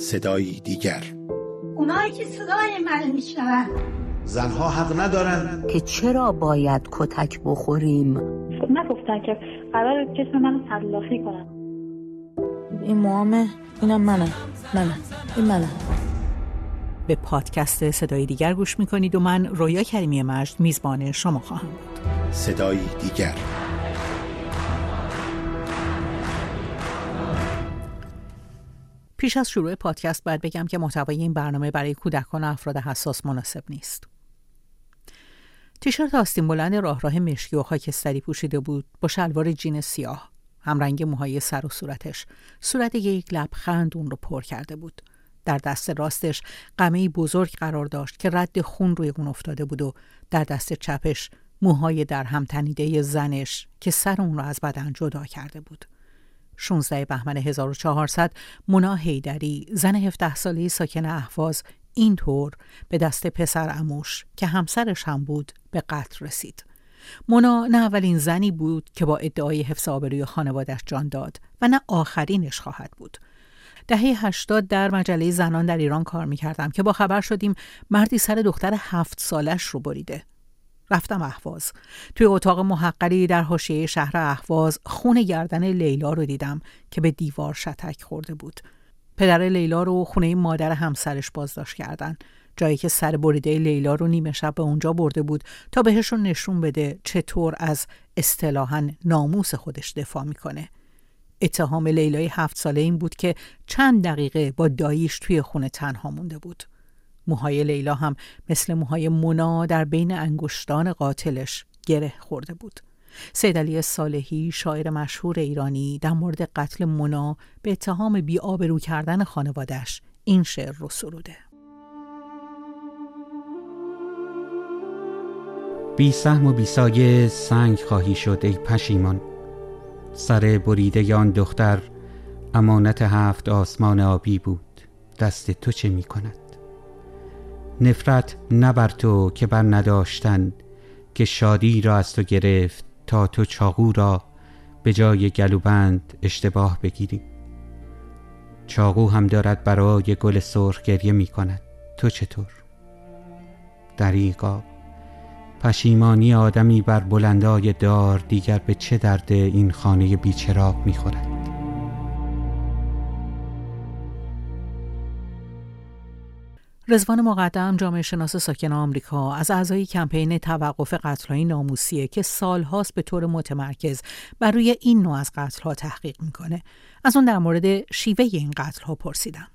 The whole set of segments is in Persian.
صدایی دیگر. اونایی که صدای من میشنون. زنها حق ندارن که چرا باید کتک بخوریم؟ نگفتن که قرار جسم منو تلافی کنن. این موامه اینم منه. منه. این منه. به پادکست صدای دیگر گوش می‌کنید و من رویا کریمی مجد میزبان شما خواهم بود. صدایی دیگر. پیش از شروع پادکست باید بگم که محتوای این برنامه برای کودکان و افراد حساس مناسب نیست. تیشرت آستین بلند راه راه مشکی و خاکستری پوشیده بود با شلوار جین سیاه. همرنگ موهای سر و صورتش. صورت یک لبخند اون رو پر کرده بود. در دست راستش قمه بزرگ قرار داشت که رد خون روی اون افتاده بود و در دست چپش موهای در هم تنیده زنش که سر اون رو از بدن جدا کرده بود. 16 بهمن 1400 منا هیدری زن 17 ساله ساکن احواز اینطور به دست پسر اموش که همسرش هم بود به قتل رسید. مونا نه اولین زنی بود که با ادعای حفظ آبروی خانوادش جان داد و نه آخرینش خواهد بود. دهه 80 در مجله زنان در ایران کار می کردم که با خبر شدیم مردی سر دختر هفت سالش رو بریده. رفتم احواز توی اتاق محقری در حاشیه شهر احواز خون گردن لیلا رو دیدم که به دیوار شتک خورده بود. پدر لیلا رو خونه مادر همسرش بازداشت کردن. جایی که سر بریده لیلا رو نیمه شب به اونجا برده بود تا بهشون نشون بده چطور از اصطلاحا ناموس خودش دفاع می‌کنه. اتهام لیلای هفت ساله این بود که چند دقیقه با داییش توی خونه تنها مونده بود. موهای لیلا هم مثل موهای مونا در بین انگشتان قاتلش گره خورده بود. سید علی صالحی شاعر مشهور ایرانی در مورد قتل مونا به اتهام بی آبرو کردن خانوادش این شعر رو سروده. بی سهم و بی سایه سنگ خواهی شد ای پشیمان سر بریده آن دختر امانت هفت آسمان آبی بود دست تو چه می کند نفرت نبر تو که بر نداشتن که شادی را از تو گرفت تا تو چاقو را به جای گلوبند اشتباه بگیری چاقو هم دارد برای گل سرخ گریه می کند تو چطور؟ دریقا پشیمانی آدمی بر بلندای دار دیگر به چه درد این خانه بیچراغ می خورد؟ رزوان مقدم جامعه شناس ساکن آمریکا. از اعضای کمپین توقف قتلهای ناموسیه که سالهاست به طور متمرکز بر روی این نوع از قتلها تحقیق می‌کنه. از اون در مورد شیوه این قتلها پرسیدم.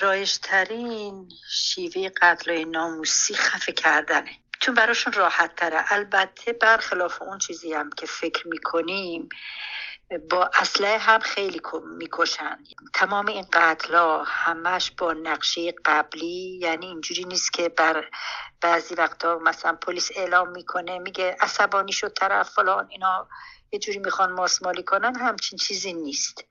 رایشترین شیوه قتل ناموسی خفه کردنه. چون براشون راحت تره. البته برخلاف اون چیزی هم که فکر می‌کنیم با اسلحه هم خیلی می‌کشن. تمام این قتل ها همش با نقشه قبلی یعنی اینجوری نیست که بر بعضی وقتا مثلا پلیس اعلام می‌کنه میگه عصبانی شد طرف فلان اینا یه جوری می‌خوان ماسمالی کنن همچین چیزی نیست.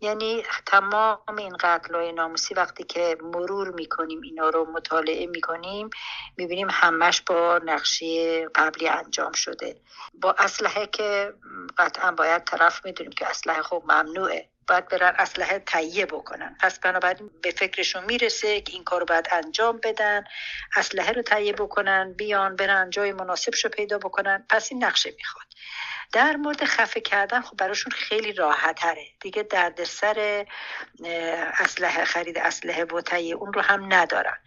یعنی تمام این قتل های ناموسی وقتی که مرور می‌کنیم اینا رو مطالعه می‌کنیم می‌بینیم همش با نقشه قبلی انجام شده. با اسلحه که قطعا باید طرف می‌دونیم که اسلحه خب ممنوعه. باید برن اسلحه تهیه بکنن. پس بنابراین به فکرشون می‌رسه که این کار رو باید انجام بدن اسلحه رو تهیه بکنن بیان برن جای مناسبش رو پیدا بکنن. پس این نقشه می‌خواد. در مورد خفه کردن خب براشون خیلی راحت تره. دیگه دردسر اسلحه خرید اسلحه و تهیه اون رو هم ندارن.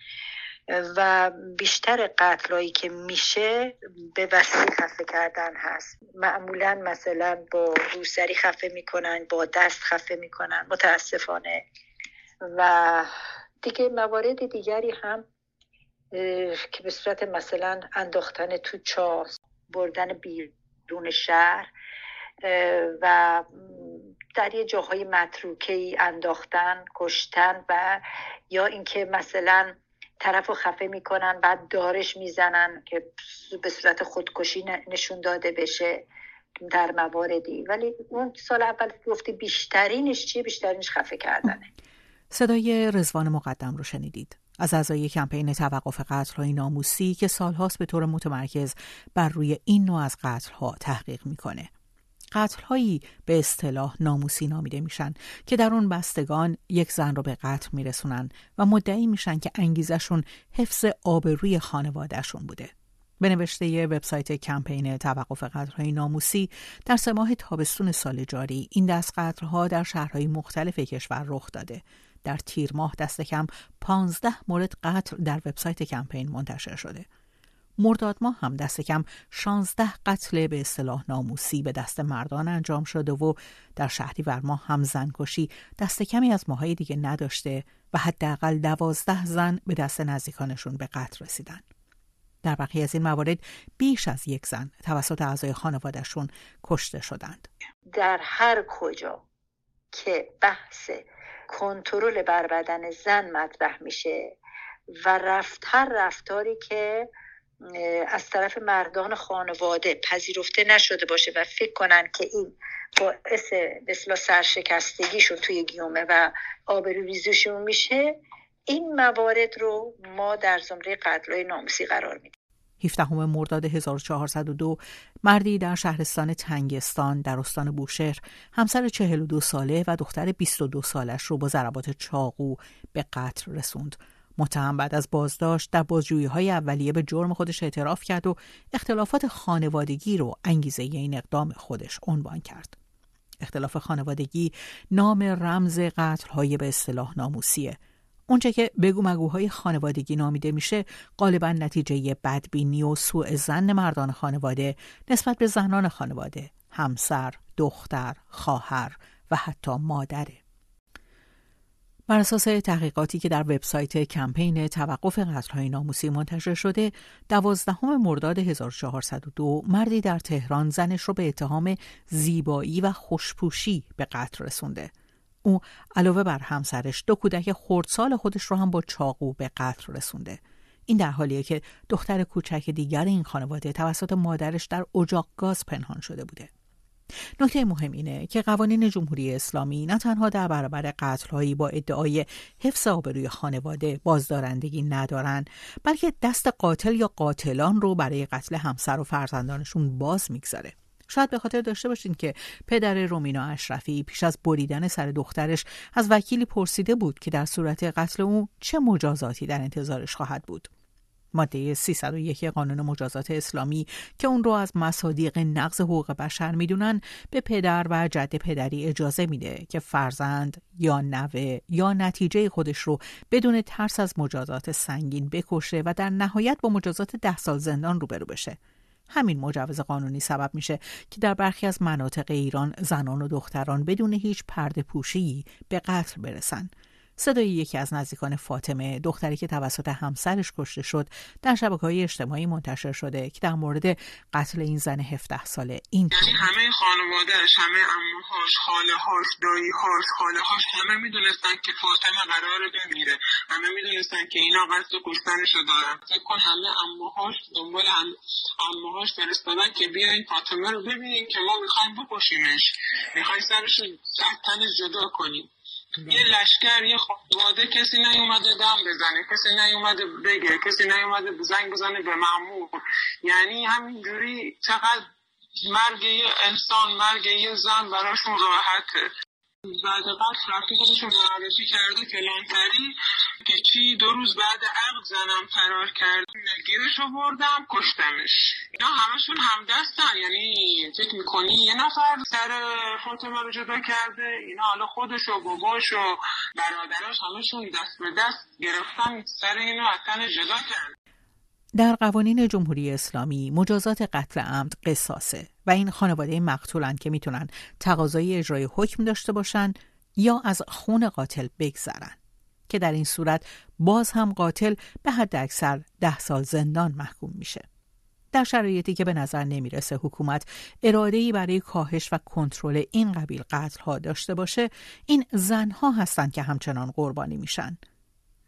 و بیشتر قتلایی که میشه به وسیله خفه کردن هست. معمولا مثلا با روسری خفه می‌کنن با دست خفه می‌کنن متاسفانه. و دیگه موارد دیگری هم که به صورت مثلا انداختن تو چاس بردن بیرون. شهر و در یه جاهای متروکه ای انداختن کشتن و یا اینکه مثلا طرف رو خفه می‌کنن بعد دارش می‌زنن که به صورت خودکشی نشون داده بشه در مواردی. ولی اون سال اول گفتی بیشترینش چیه؟ بیشترینش خفه کردنه. صدای رزوان مقدم رو شنیدید. از اعضای کمپین توقف قتلهای ناموسی که سالهاست به طور متمرکز بر روی این نوع از قتلها تحقیق می‌کنه قتلهایی به اصطلاح ناموسی نامیده میشن که در اون بستگان یک زن رو به قتل میرسونن و مدعی میشن که انگیزشون حفظ آبروی خانوادهشون بوده. به نوشته وبسایت کمپین توقف قتلهای ناموسی در سه ماه تابستون سال جاری این دست قتلها در شهرهای مختلف کشور رخ داده در تیر ماه دست کم 15 مورد قتل در وبسایت کمپین منتشر شده مرداد ماه هم دست کم 16 قتل به اصطلاح ناموسی به دست مردان انجام شده و در شهریور ماه هم زنکشی دست کمی از ماهای دیگه نداشته و حداقل دوازده زن به دست نزدیکانشون به قتل رسیدن. در بقیه از این موارد بیش از یک زن توسط اعضای خانوادهشون کشته شدند. در هر کجا که بحث کنترل بر بدن زن مطرح میشه و رفتر رفتاری که از طرف مردان خانواده پذیرفته نشده باشه و فکر کنن که این باعث مثلا سرشکستگیشون توی گیومه و آبروریزیشون میشه این موارد رو ما در زمره قتلهای ناموسی قرار میدیم. 17 مرداد 1402 مردی در شهرستان تنگستان در استان بوشهر همسر 42 ساله و دختر 22 سالش رو با ضربات چاقو به قتل رسوند. متهم بعد از بازداشت در بازجویی های اولیه به جرم خودش اعتراف کرد و اختلافات خانوادگی رو انگیزه این اقدام خودش عنوان کرد. اختلاف خانوادگی نام رمز قتل های به اصطلاح ناموسیه اونچه که بگو مگوهای خانوادگی نامیده میشه غالبا نتیجه بدبینی و سوء زن مردان خانواده نسبت به زنان خانواده همسر، دختر، خواهر و حتی مادره بر اساس تحقیقاتی که در وبسایت کمپین توقف قتل‌های ناموسی منتشر شده، دوازدهم مرداد 1402 مردی در تهران زنش رو به اتهام زیبایی و خوشپوشی به قتل رسونده. او علاوه بر همسرش دو کودک خردسال خودش رو هم با چاقو به قتل رسونده. این در حالیه که دختر کوچک دیگر این خانواده توسط مادرش در اجاق گاز پنهان شده بوده. نکته مهم اینه که قوانین جمهوری اسلامی نه تنها در برابر قتلهایی با ادعای حفظ آبروی خانواده بازدارندگی ندارن بلکه دست قاتل یا قاتلان رو برای قتل همسر و فرزندانشون باز می‌گذاره. شاید به خاطر داشته باشین که پدر رومینا اشرفی پیش از بریدن سر دخترش از وکیلی پرسیده بود که در صورت قتل او چه مجازاتی در انتظارش خواهد بود. ماده 301 قانون مجازات اسلامی که اون رو از مصادیق نقض حقوق بشر می‌دونن به پدر و جد پدری اجازه میده که فرزند یا نوه یا نتیجه خودش رو بدون ترس از مجازات سنگین بکشه و در نهایت با مجازات ده سال زندان روبرو بشه همین مجوز قانونی سبب میشه که در برخی از مناطق ایران زنان و دختران بدون هیچ پرده پوشی به قتل برسن. صدای یکی از نزدیکان فاطمه دختری که توسط همسرش کشته شد در شبکه های اجتماعی منتشر شده که در مورد قتل این زن 17 ساله این یعنی همه خانوادهش همه اموهاش خاله هاش دایی هاش خاله هاش همه می‌دونستن که فاطمه قراره بمیره. همه می‌دونستن که اینا قصد کشتنشو دارن. فکر کن همه اموهاش دنبال هم اموهاش فرستادن که بیاین فاطمه رو ببینیم که ما می‌خوایم بکشیمش. می‌خوایم سرش رو جدا کنیم. یه لشکر یه خانواده کسی نیومده دم بزنه کسی نیومده بگه کسی نیومده زنگ بزنه به معمول یعنی همینجوری چقدر مرگ یه انسان مرگ یه زن براشون راحته. بعد قتل رفتی خودشون معرفی کرده که چی؟ دو روز بعد عقد زنم فرار کرد گیرش رو بردم کشتمش. اینا همشون همدستن. یعنی فکر می‌کنی یه نفر سر فاطمه رو جدا کرده اینا حالا خودش و باباش و برادراش همشون دست به دست گرفتن سر اینو از جدا کرد در قوانین جمهوری اسلامی مجازات قتل عمد قصاصه و این خانواده مقتولند که می‌تونن تقاضای اجرای حکم داشته باشن یا از خون قاتل بگذرن که در این صورت باز هم قاتل به حد اکثر ده سال زندان محکوم میشه. در شرایطی که به نظر نمی‌رسه حکومت اراده‌ای برای کاهش و کنترل این قبیل قتل ها داشته باشه این زنها هستند که همچنان قربانی میشن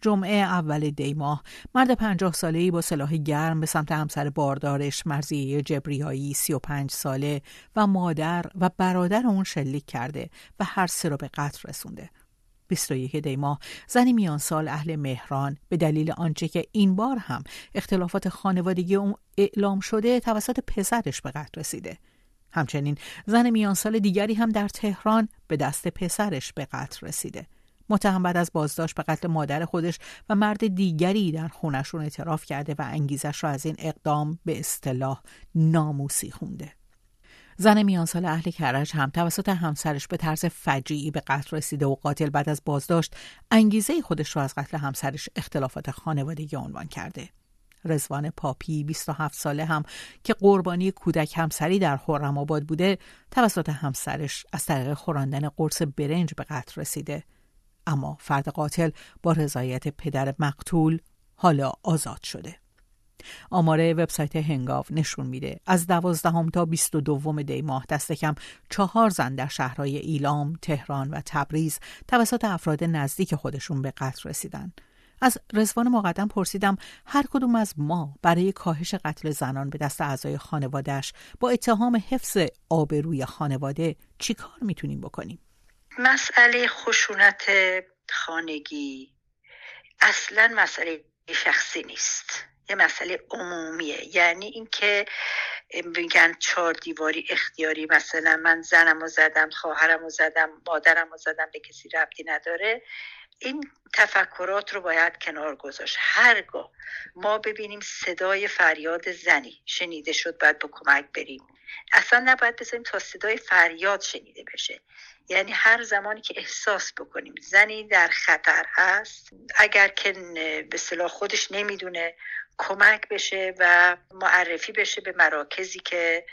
جمعه اول دی ماه مرد پنجاه ساله ای با سلاح گرم به سمت همسر باردارش مرزیه جبریایی سی و پنج ساله و مادر و برادر اون شلیک کرده و هر سه رو به قتل رسونده. 21 دی ماه زنی میان سال اهل مهران به دلیل آنچه که این بار هم اختلافات خانوادگی اون اعلام شده توسط پسرش به قتل رسیده. همچنین زن میان سال دیگری هم در تهران به دست پسرش به قتل رسیده. متهم بعد از بازداشت به قتل مادر خودش و مرد دیگری در خونشون اعتراف کرده و انگیزش را از این اقدام به اصطلاح ناموسی خونده. زن میان سال اهل کرج هم توسط همسرش به طرز فجیعی به قتل رسیده و قاتل بعد از بازداشت انگیزه خودش را از قتل همسرش اختلافات خانوادگی عنوان کرده. رزوان پاپی 27 ساله هم که قربانی کودک همسری در خورم آباد بوده توسط همسرش از طریق خوراندن قرص برنج به قتل رسیده اما فرد قاتل با رضایت پدر مقتول حالا آزاد شده آماره وبسایت هنگاو نشون میده از دوازدهم تا بیست و دوم دی ماه دست کم چهار زن در شهرهای ایلام، تهران و تبریز توسط افراد نزدیک خودشون به قتل رسیدن. از رزوان مقدم پرسیدم هر کدوم از ما برای کاهش قتل زنان به دست اعضای خانوادهش با اتهام حفظ آبروی خانواده چی کار می‌تونیم بکنیم؟ مسئله خشونت خانگی اصلا مسئله شخصی نیست. یه مسئله عمومیه. یعنی اینکه میگن چهار دیواری اختیاری مثلا من زنم و زدم خواهرم و زدم مادرم و زدم به کسی ربطی نداره. این تفکرات رو باید کنار گذاشت. هرگاه ما ببینیم صدای فریاد زنی شنیده شد باید با کمک بریم. اصلا نباید بذاریم تا صدای فریاد شنیده بشه. یعنی هر زمانی که احساس بکنیم زنی در خطر هست اگر که به صلاح خودش نمی‌دونه کمک بشه و معرفی بشه به مراکزی که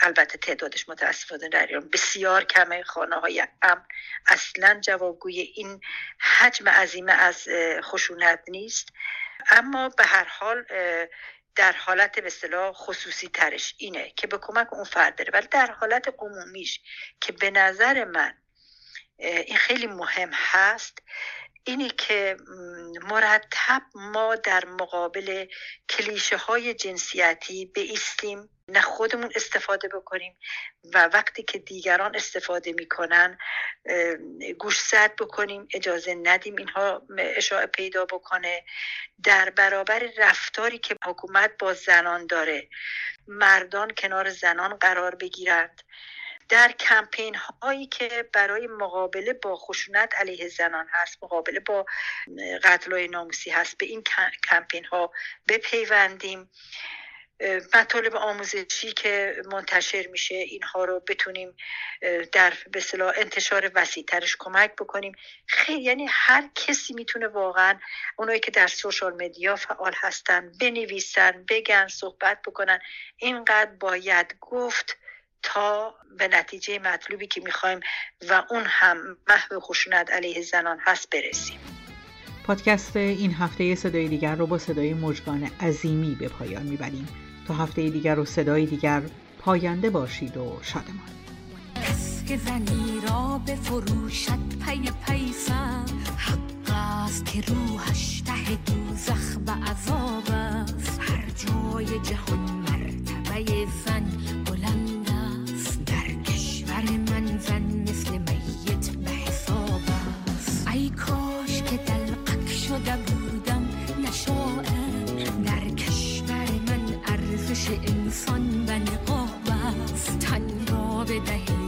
البته تعدادش متاسفانه در ایران بسیار کمه خانه های ام اصلا جوابگوی این حجم عظیمه از خشونت نیست. اما به هر حال در حالت به اصطلاح خصوصی ترش اینه که به کمک اون فرد داره. ولی در حالت عمومیش که به نظر من این خیلی مهم هست اینی که مرتب ما در مقابل کلیشه های جنسیتی بیستیم نه خودمون استفاده بکنیم و وقتی که دیگران استفاده می‌کنن گوش زد بکنیم اجازه ندیم اینها اشاعه پیدا بکنه. در برابر رفتاری که حکومت با زنان داره مردان کنار زنان قرار بگیرند در کمپین هایی که برای مقابله با خشونت علیه زنان هست مقابله با قتل و ناموسی هست به این کمپین ها بپیوندیم. مطالب آموزشی که منتشر میشه اینها رو بتونیم در به انتشار وسیعترش کمک بکنیم. خیلی یعنی هر کسی می‌تونه واقعا اونایی که در سوشال مدیا فعال هستن بنویسن بگن صحبت بکنن اینقدر باید گفت تا به نتیجه مطلوبی که می‌خوایم و اون هم محو خشونت علیه زنان هست برسیم. پادکست این هفته صدای دیگر رو با صدای مجگان عظیمی به پایان می‌بریم. تا هفته دیگر و صدای دیگر پاینده باشید و شادمان. که زنی را به فروشت پی پیسم حق است که روحش ته دوزخ به عذاب است. هر جای جهان مرتبه زن. انسان به نقاب است. تن را فرق ندارد